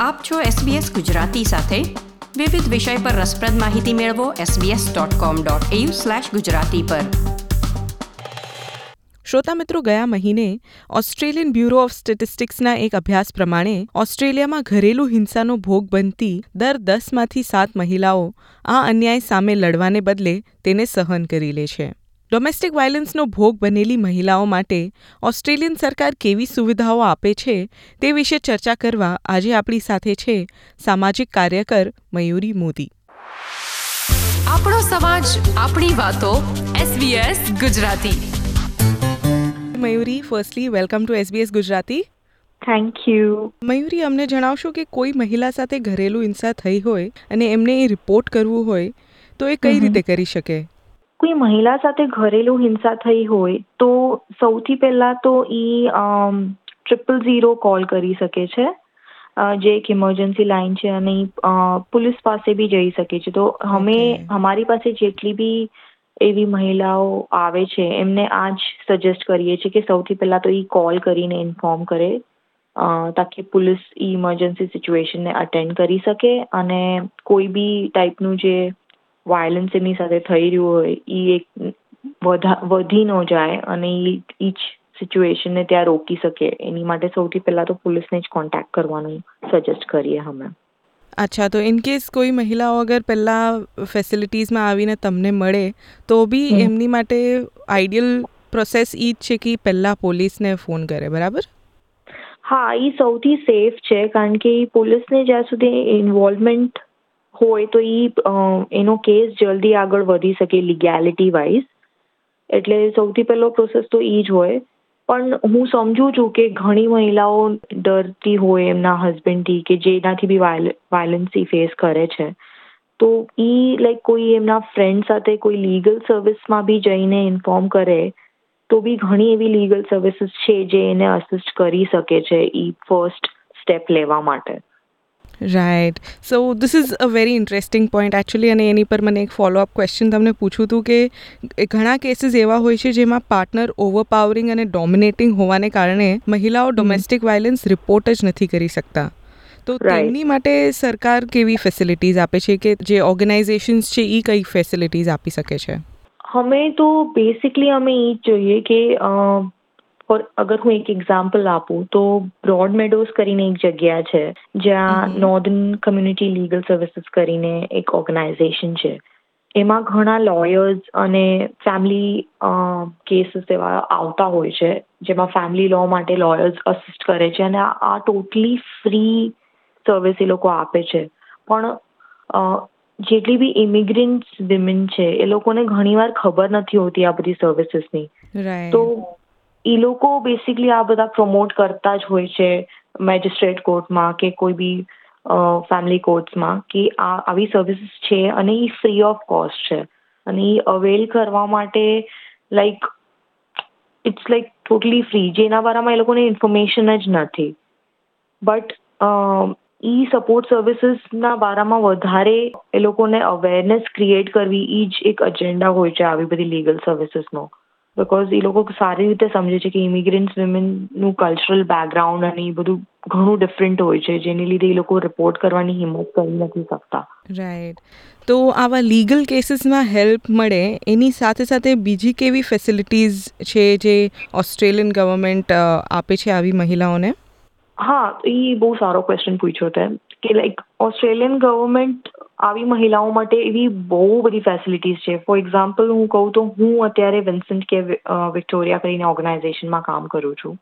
આપ છો SBS ગુજરાતી સાથે. વિવિધ વિષય પર રસપ્રદ માહિતી મેળવો sbs.com.au/gujarati પર. શ્રોતા મિત્રો, ગયા મહિને ઓસ્ટ્રેલિયન બ્યુરો ઓફ સ્ટેટિસ્ટિક્સના એક અભ્યાસ પ્રમાણે ઓસ્ટ્રેલિયામાં ઘરેલુ હિંસાનો ભોગ બનતી દર દસમાંથી સાત મહિલાઓ આ અન્યાય સામે લડવાને બદલે તેને સહન કરી લે છે. ડોમેસ્ટિક વાયલન્સનો ભોગ બનેલી મહિલાઓ માટે ઓસ્ટ્રેલિયન સરકાર કેવી સુવિધાઓ આપે છે તે વિશે ચર્ચા કરવા આજે આપણી સાથે છે સામાજિક કાર્યકર મયુરી મોદી. આપણો સમાજ આપણી વાતો SBS Gujarati. Mayuri firstly welcome to SBS Gujarati. Thank you Mayuri અમને જણાવશો કે કોઈ મહિલા સાથે ઘરેલું હિંસા થઈ હોય અને એમને એ રિપોર્ટ કરવું હોય તો એ કઈ રીતે કરી શકે? કોઈ મહિલા સાથે ઘરેલું હિંસા થઈ હોય તો સૌથી પહેલા તો એ ટ્રિપલ ઝીરો કોલ કરી શકે છે. જે એક ઇમરજન્સી લાઇન છે અને ઈ પોલીસ પાસે બી જઈ શકે છે. તો અમે અમારી પાસે જેટલી બી એવી મહિલાઓ આવે છે એમને આ જ સજેસ્ટ કરીએ છીએ કે સૌથી પહેલા તો એ કોલ કરીને ઇન્ફોર્મ કરે તાકી પોલીસ ઇમરજન્સી સિચ્યુએશનને અટેન્ડ કરી શકે અને કોઈ બી ટાઈપનું જે વાયલન્સ એમની સાથે થઈ રહ્યું હોય એ એક વધા વધી ન જાય અને ઈચ ઈ જ સિચ્યુએશનને ત્યાં રોકી શકે. એની માટે સૌથી પહેલા તો પોલીસને જ કોન્ટેક્ટ કરવાનું સજેસ્ટ કરીએ અમે. અચ્છા તો ઇન કેસ કોઈ મહિલાઓ અગર પહેલાં ફેસિલિટીઝમાં આવીને તમને મળે તો બી એમની માટે આઈડિયલ પ્રોસેસ એ જ છે કે પહેલાં પોલીસને ફોન કરે બરાબર? હા એ સૌથી સેફ છે કારણ કે પોલીસને જ્યાં સુધી ઇન્વોલ્વમેન્ટ હોય તો એ એનો કેસ જલ્દી આગળ વધી શકે લીગેલિટી વાઇઝ એટલે સૌથી પહેલો પ્રોસેસ તો એ જ હોય. પણ હું સમજુ છું કે ઘણી મહિલાઓ ડરતી હોય એમના હસબન્ડથી કે જેનાથી બી વાયલન્સ ફેસ કરે છે. તો ઈ લાઈક કોઈ એમના ફ્રેન્ડ સાથે કોઈ લીગલ સર્વિસમાં બી જઈને ઇન્ફોર્મ કરે, તો બી ઘણી એવી લીગલ સર્વિસીસ છે જે એને અસિસ્ટ કરી શકે છે ઈ ફર્સ્ટ સ્ટેપ લેવા માટે. Right so this is a very interesting point actually અને એની પર મને એક ફોલોઅપ ક્વેશ્ચન તમને પૂછ્યું હતું કે ઘણા કેસીસ એવા હોય છે જેમાં પાર્ટનર ઓવરપાવરિંગ અને ડોમિનેટિંગ હોવાને કારણે મહિલાઓ ડોમેસ્ટિક વાયલન્સ રિપોર્ટ જ નથી કરી શકતા. તો. તેમની માટે સરકાર કેવી ફેસિલિટીઝ આપે છે કે જે ઓર્ગેનાઇઝેશન્સ છે એ કઈ ફેસિલિટીઝ આપી શકે છે? અમે તો બેસિકલી અમે એ જ જોઈએ કે અ, અગર હું એક એક્ઝામ્પલ આપું તો બ્રોડ મેડોઝ કરીને એક જગ્યા છે જ્યાં નોર્ધન કમ્યુનિટી લીગલ સર્વિસીસ કરીને એક ઓર્ગેનાઇઝેશન છે એમાં ઘણા લોયર્સ અને ફેમિલી કેસીસ એવા આવતા હોય છે જેમાં ફેમિલી લો માટે લોયર્સ અસિસ્ટ કરે છે અને આ આ ટોટલી ફ્રી સર્વિસ એ લોકો આપે છે પણ જેટલી બી ઇમિગ્રન્ટ વિમેન છે એ લોકોને ઘણીવાર ખબર નથી હોતી આ બધી સર્વિસીસની તો એ લોકો બેસિકલી આ બધા પ્રમોટ કરતા જ હોય છે મેજિસ્ટ્રેટ કોર્ટમાં કે કોઈ બી ફેમિલી કોર્ટ્સમાં કે આ, આવી સર્વિસીસ છે અને એ ફ્રી ઓફ કોસ્ટ છે. અને એ અવેલ કરવા માટે like it's like totally free જેના બારામાં એ લોકોને ઇન્ફોર્મેશન જ નથી. બટ એ સપોર્ટ સર્વિસીસના બારામાં વધારે એ લોકોને અવેરનેસ ક્રિએટ કરવી એ જ એક એજન્ડા હોય છે આવી બધી લીગલ સર્વિસીસનો બિકોઝ એ લોકો સારી રીતે સમજે છે કે ઇમિગ્રન્ટ્સ વિમેનનું કલ્ચરલ બેકગ્રાઉન્ડ અને એ બધું ઘણું ડિફરન્ટ હોય છે જેને લીધે એ લોકો રિપોર્ટ કરવાની હિંમત કરી નથી શકતા. રાઈટ તો આવા લીગલ કેસીસમાં હેલ્પ મળે એની સાથે સાથે બીજી કેવી ફેસિલિટીઝ છે જે ઓસ્ટ્રેલિયન ગવર્મેન્ટ આપે છે આવી મહિલાઓને? હા એ બહુ સારો ક્વેશ્ચન પૂછ્યો તે કે લાઈક ઓસ્ટ્રેલિયન ગવર્મેન્ટ આવી મહિલાઓ માટે એવી બહુ બધી ફેસિલિટીઝ છે. ફોર એક્ઝામ્પલ હું કહું તો હું અત્યારે વિન્સન્ટ કે વિક્ટોરિયા કરીને ઓર્ગેનાઇઝેશનમાં કામ કરું છું.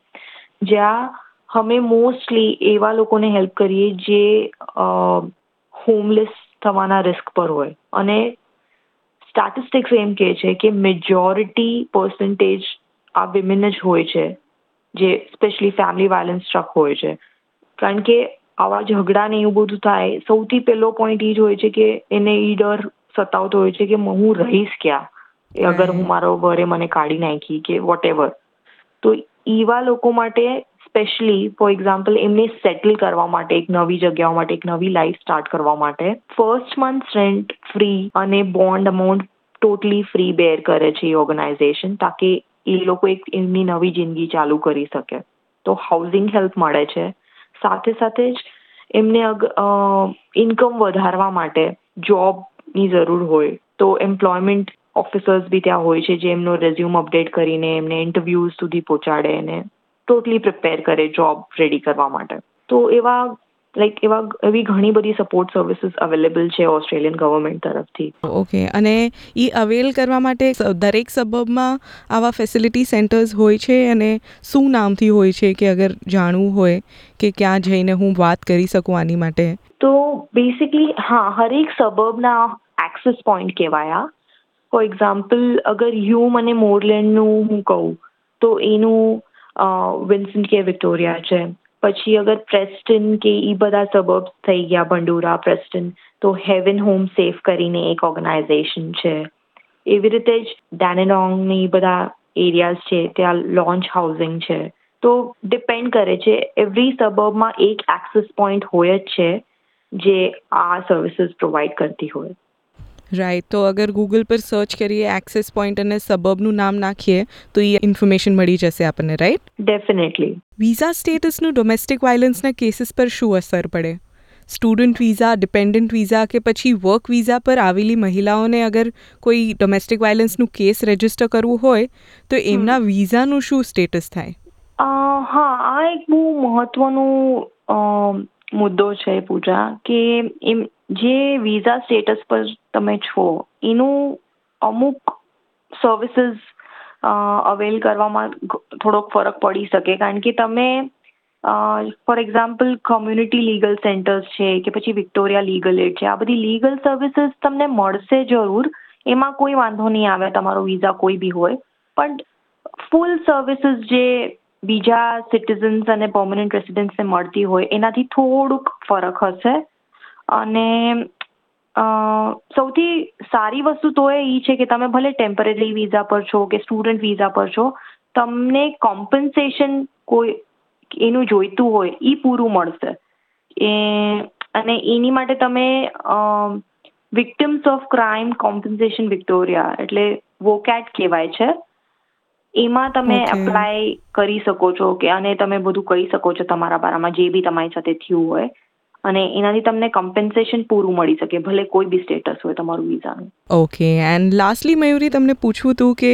જ્યાં અમે મોસ્ટલી એવા લોકોને હેલ્પ કરીએ જે હોમલેસ થવાના રિસ્ક પર હોય. અને સ્ટેટિસ્ટિક્સ એમ કહે છે કે મેજોરિટી પર્સન્ટેજ આ વિમેન જ હોય છે. જે સ્પેશિયલી ફેમિલી વાયલન્સ સ્ટ્રક હોય છે. કારણ કે આવા ઝઘડા ને એવું બધું થાય. સૌથી પહેલો પોઈન્ટ એ જ હોય છે કે એને એ ડર સતાવતો હોય છે કે હું રહીશ ક્યાં? એ અગર હું મારો વરે મને કાઢી નાખી કે વોટ એવર તો એવા લોકો માટે સ્પેશિયલી ફોર એક્ઝામ્પલ એમને સેટલ કરવા માટે એક નવી જગ્યાઓ માટે એક નવી લાઈફ સ્ટાર્ટ કરવા માટે ફર્સ્ટ મંથ રેન્ટ ફ્રી અને bond amount totally free bear કરે છે એ ઓર્ગેનાઇઝેશન તાકી એ લોકો એક એમની નવી જિંદગી ચાલુ કરી શકે. તો હાઉસિંગ હેલ્પ મળે છે. સાથે સાથે જ એમને ઇન્કમ વધારવા માટે જોબની જરૂર હોય. તો એમ્પ્લોયમેન્ટ ઓફિસર્સ બી ત્યાં હોય છે જે એમનો રેઝ્યુમ અપડેટ કરીને એમને ઇન્ટરવ્યૂઝ સુધી પહોંચાડે અને ટોટલી પ્રિપેર કરે જોબ રેડી કરવા માટે. તો એવા લાઈક એવા એવી ઘણી બધી સપોર્ટ સર્વિસીસ અવેલેબલ છે ઓસ્ટ્રેલિયન ગવર્મેન્ટ તરફથી. ઓકે અને એ અવેલ કરવા માટે દરેક સબબમાં આવા ફેસિલિટી સેન્ટર્સ હોય છે અને શું નામથી હોય છે કે અગર જાણવું હોય કે ક્યાં જઈને હું વાત કરી શકું આની માટે? તો બેસિકલી હા હરેક સબર્બના એક્સેસ પોઈન્ટ કહેવાયા. ફોર એક્ઝામ્પલ અગર હ્યુમ અને મોરલેન્ડનું હું કહું તો એનું વિન્સન્ટ કે વિક્ટોરિયા છે. પછી અગર પ્રેસ્ટન કે એ બધા સબર્બ્સ થઈ ગયા ભંડોરા પ્રેસ્ટન તો હેવન હોમ સેફ કરીને એક ઓર્ગેનાઇઝેશન છે. એવી રીતે જ ડેનેડોંગ ને એ બધા એરિયાઝ છે, ત્યાં લોન્ચ હાઉસિંગ છે. તો ડિપેન્ડ કરે છે એવરી સબર્બમાં એક એક્સેસ પોઈન્ટ હોય જ છે, જે આ સર્વિસીસ પ્રોવાઈડ કરતી હોય. રાઈટ તો અગર ગૂગલ પર સર્ચ કરીએ એક્સેસ પોઈન્ટ અને સબબનું નામ નાખીએ તો એ ઇન્ફોર્મેશન મળી જશે આપણને રાઈટ ડેફિનેટલી વિઝા સ્ટેટસનું ડોમેસ્ટિક વાયલન્સના કેસીસ પર શું અસર પડે સ્ટુડન્ટ વિઝા ડિપેન્ડન્ટ વિઝા કે પછી વર્ક વિઝા પર આવેલી મહિલાઓને અગર કોઈ ડોમેસ્ટિક વાયલન્સનું કેસ રજિસ્ટર કરવું હોય તો એમના વિઝાનું શું સ્ટેટસ થાય હા આ એક બહુ મહત્વનું મુદ્દો છે પૂજા કે એમ જે વિઝા સ્ટેટસ પર તમે છો, એનું અમુક સર્વિસીસ અવેલ કરવામાં થોડોક ફરક પડી શકે. કારણ કે તમે for example community legal centres છે કે પછી વિક્ટોરિયા લીગલ એડ છે, આ બધી લીગલ સર્વિસીસ તમને મળશે જરૂર. એમાં કોઈ વાંધો નહીં આવે, તમારો વિઝા કોઈ બી હોય. પણ ફૂલ સર્વિસીસ જે બીજા સિટીઝન્સ અને પર્મનન્ટ રેસિડન્ટ્સને મળતી હોય, એનાથી થોડુંક ફરક હશે. અને સૌથી સારી વસ્તુ તો એ ઈ છે કે તમે ભલે ટેમ્પરરી વિઝા પર છો કે સ્ટુડન્ટ વિઝા પર છો તમને કોમ્પન્સેશન કોઈ એનું જોઈતું હોય એ પૂરું મળશે. એ અને એની માટે તમે victims of crime compensation Victoria એટલે વોકેટ કહેવાય છે. એમાં તમે એપ્લાય કરી શકો છો કે અને તમે બધું કહી શકો છો તમારા બારામાં જે બી તમારી સાથે થયું હોય. અને એનાથી તમને કમ્પેન્સેશન પૂરું મળી શકે ભલે કોઈ બી સ્ટેટસ હોય તમારું વિઝાનું ઓકે એન્ડ લાસ્ટલી મયુરી તમને પૂછવું હતું કે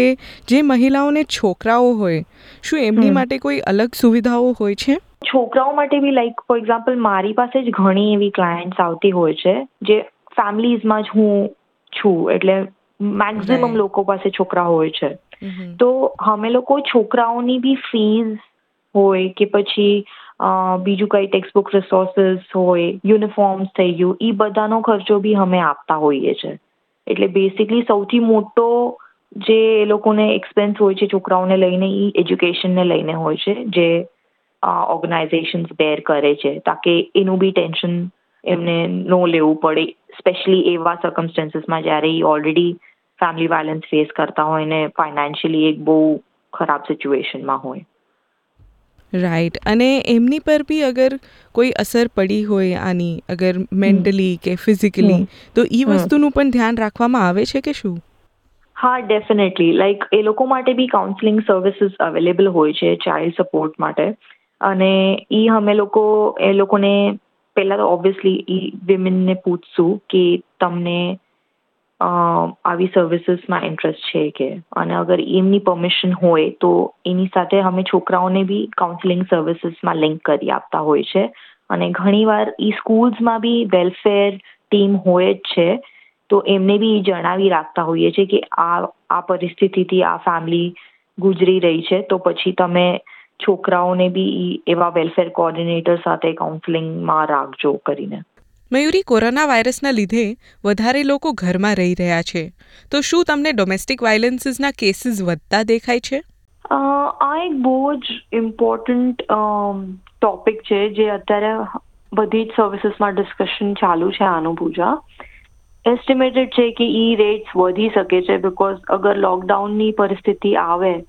જે મહિલાઓને છોકરાઓ હોય શું એમની માટે કોઈ અલગ સુવિધાઓ હોય છે? છોકરાઓ માટે બી લાઈક ફોર એક્ઝામ્પલ મારી પાસે જ ઘણી એવી ક્લાયન્ટ્સ આવતી હોય છે જે ફેમિલીઝમાં જ હું છું એટલે મેક્ઝિમમ લોકો પાસે છોકરા હોય છે. તો અમે લોકો છોકરાઓની બી ફીઝ હોય કે પછી બીજું કઈ ટેક્સ્ટ બુક રિસોર્સિસ હોય યુનિફોર્મ્સ થઈ ગયું એ બધાનો ખર્ચો બી અમે આપતા હોઈએ છે. એટલે બેસિકલી સૌથી મોટો જે એ લોકોને એક્સપેન્સ હોય છે છોકરાઓને લઈને એ એજ્યુકેશનને લઈને હોય છે, જે ઓર્ગેનાઇઝેશન્સ બેર કરે છે, તાકે એનું બી ટેન્શન એમને નો લેવું પડે સ્પેશિયલી એવા સર્કમસ્ટન્સીસમાં જ્યારે એ ઓલરેડી ફેમિલી વાયલન્સ ફેસ કરતા હોય ને ફાઇનાન્શિયલી એક બહુ ખરાબ સિચ્યુએશનમાં હોય. રાઈટ અને એમની પર બી અગર કોઈ અસર પડી હોય આની અગર મેન્ટલી કે ફિઝિકલી તો એ વસ્તુનું પણ ધ્યાન રાખવામાં આવે છે કે શું? હા ડેફિનેટલી લાઈક એ લોકો માટે બી કાઉન્સેલિંગ સર્વિસીસ અવેલેબલ હોય છે ચાઇલ્ડ સપોર્ટ માટે. અને એ અમે લોકો એ લોકોને પહેલાં તો ઓબ્વિયસલી એ વિમેનને પૂછશું કે તમને આવી સર્વિસીસમાં ઇન્ટરેસ્ટ છે કે, અને અગર એમની પરમિશન હોય તો એની સાથે અમે છોકરાઓને બી કાઉન્સેલિંગ સર્વિસીસમાં લિંક કરી આપતા હોય છે. અને ઘણીવાર એ સ્કૂલ્સમાં બી વેલફેર ટીમ હોય જ છે. તો એમને બી જણાવી રાખતા હોઈએ છીએ કે આ આ પરિસ્થિતિથી આ ફેમિલી ગુજરી રહી છે. તો પછી તમે છોકરાઓને બી એવા વેલફેર કોઓર્ડિનેટર સાથે કાઉન્સેલિંગમાં રાખજો કરીને. મયુરી કોરોના વાયરસના લીધે વધારે લોકો ઘરમાં રહી રહ્યા છે. તો શું તમને ડોમેસ્ટિક વાયલન્સીસના કેસીસ વધતા દેખાય છે? આ એક બહુ જ ઇમ્પોર્ટન્ટ ટોપિક છે જે અત્યારે બધી જ સર્વિસીસમાં ડિસ્કશન ચાલુ છે આનું પૂજા એસ્ટિમેટેડ છે કે ઈ રેટ્સ વધી શકે છે બીકોઝ અગર લોકડાઉનની પરિસ્થિતિ આવે.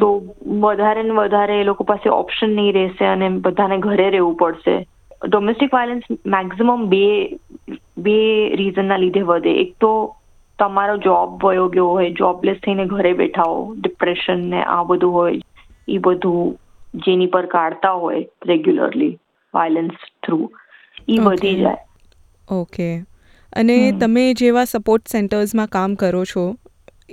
તો વધારે ને વધારે એ લોકો પાસે ઓપ્શન નહીં રહેશે અને બધાને ઘરે રહેવું પડશે. ડોમેસ્ટિક વાયલન્સ મેક્ઝિમમ બે બે રીઝનના લીધે વધે. એક તો તમારો જોબ વયો ગયો હોય જોબલેસ થઈને ઘરે બેઠા હો ડિપ્રેશન ને આ બધું હોય એ બધું જેની પર કાઢતા હોય રેગ્યુલરલી વાયલન્સ થ્રુ એ Okay. વધી જાય. ઓકે અને તમે જેવા સપોર્ટ સેન્ટર્સમાં કામ કરો છો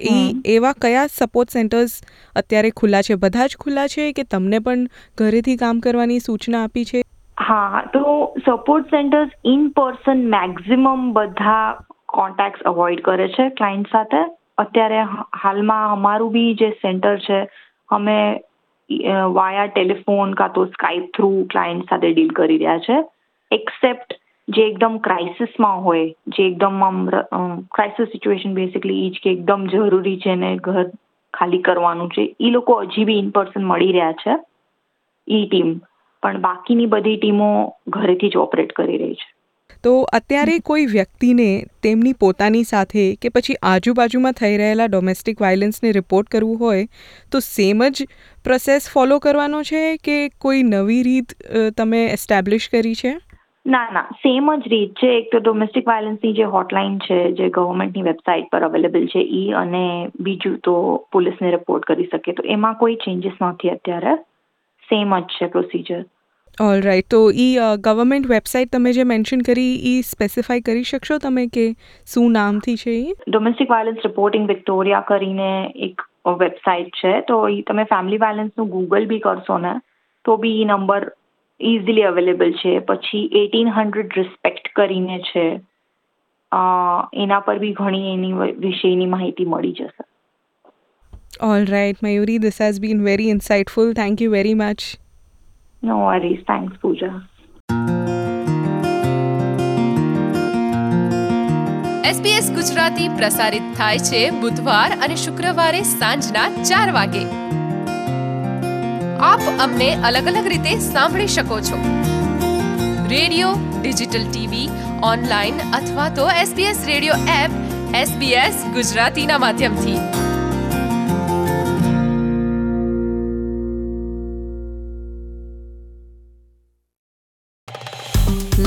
એ એવા કયા સપોર્ટ સેન્ટર્સ અત્યારે ખુલ્લા છે? બધા જ ખુલ્લા છે કે તમને પણ ઘરેથી કામ કરવાની સૂચના આપી છે? હા, તો support centres in person maximum બધા કોન્ટેક્ટ અવોઇડ કરે છે ક્લાયન્ટ સાથે. અત્યારે હાલમાં અમારું બી જે સેન્ટર છે, અમે વાયા ટેલિફોન કાં તો સ્કાઇપ થ્રુ ક્લાયન્ટ સાથે ડીલ કરી રહ્યા છે. એક્સેપ્ટ જે એકદમ ક્રાઇસિસમાં હોય, જે એકદમ આમ ક્રાઇસિસ સિચ્યુએશન બેસિકલી એ જ કે એકદમ જરૂરી છે ને ઘર ખાલી કરવાનું છે. એ લોકો હજી બી ઇન પર્સન મળી રહ્યા છે, ઈ ટીમ પણ બાકીની બધી ટીમો ઘરેથી જ ઓપરેટ કરી રહી છે. તો અત્યારે કોઈ વ્યક્તિને તેમની પોતાની સાથે કે પછી આજુબાજુમાં થઈ રહેલા ડોમેસ્ટિક વાયલન્સને રિપોર્ટ કરવું હોય તો સેમ જ પ્રોસેસ ફોલો કરવાનો છે કે કોઈ નવી રીત તમે એસ્ટેબ્લિશ કરી છે? ના ના સેમ જ રીત છે. એક તો ડોમેસ્ટિક વાયલન્સની જે હોટલાઇન છે જે ગવર્મેન્ટની વેબસાઇટ પર અવેલેબલ છે ઈ અને બીજું તો પોલીસને રિપોર્ટ કરી શકે. તો એમાં કોઈ ચેન્જીસ નથી અત્યારે. સેમ જ છે પ્રોસિજર ઓલ રાઈટ તો એ ગવર્મેન્ટ વેબસાઇટ તમે જે મેન્શન કરી એ સ્પેસિફાઈ કરી શકશો તમે કે શું નામથી છે એ ડોમેસ્ટિક વાયલન્સ રિપોર્ટિંગ વિક્ટોરિયા કરીને એક વેબસાઇટ છે તો એ તમે ફેમિલી વાયલન્સનું ગૂગલ બી કરશો ને તો બી એ નંબર ઇઝીલી અવેલેબલ છે પછી એટીન હંડ્રેડ રિસ્પેક્ટ કરીને છે એના પર બી ઘણી એની વિશેની માહિતી મળી જશે। All right, Mayuri this has been very insightful. Thank you very much no worries. Thanks, Pooja SBS Gujarati પ્રસારિત થાય છે બુધવાર અને શુક્રવારે સાંજના ચાર વાગે. આપ અમને અલગ અલગ રીતે સાંભળી શકો છો. રેડિયો ડિજિટલ ટીવી ઓનલાઈન અથવા તો SBS રેડિયો એપ SBS ગુજરાતીના માધ્યમથી.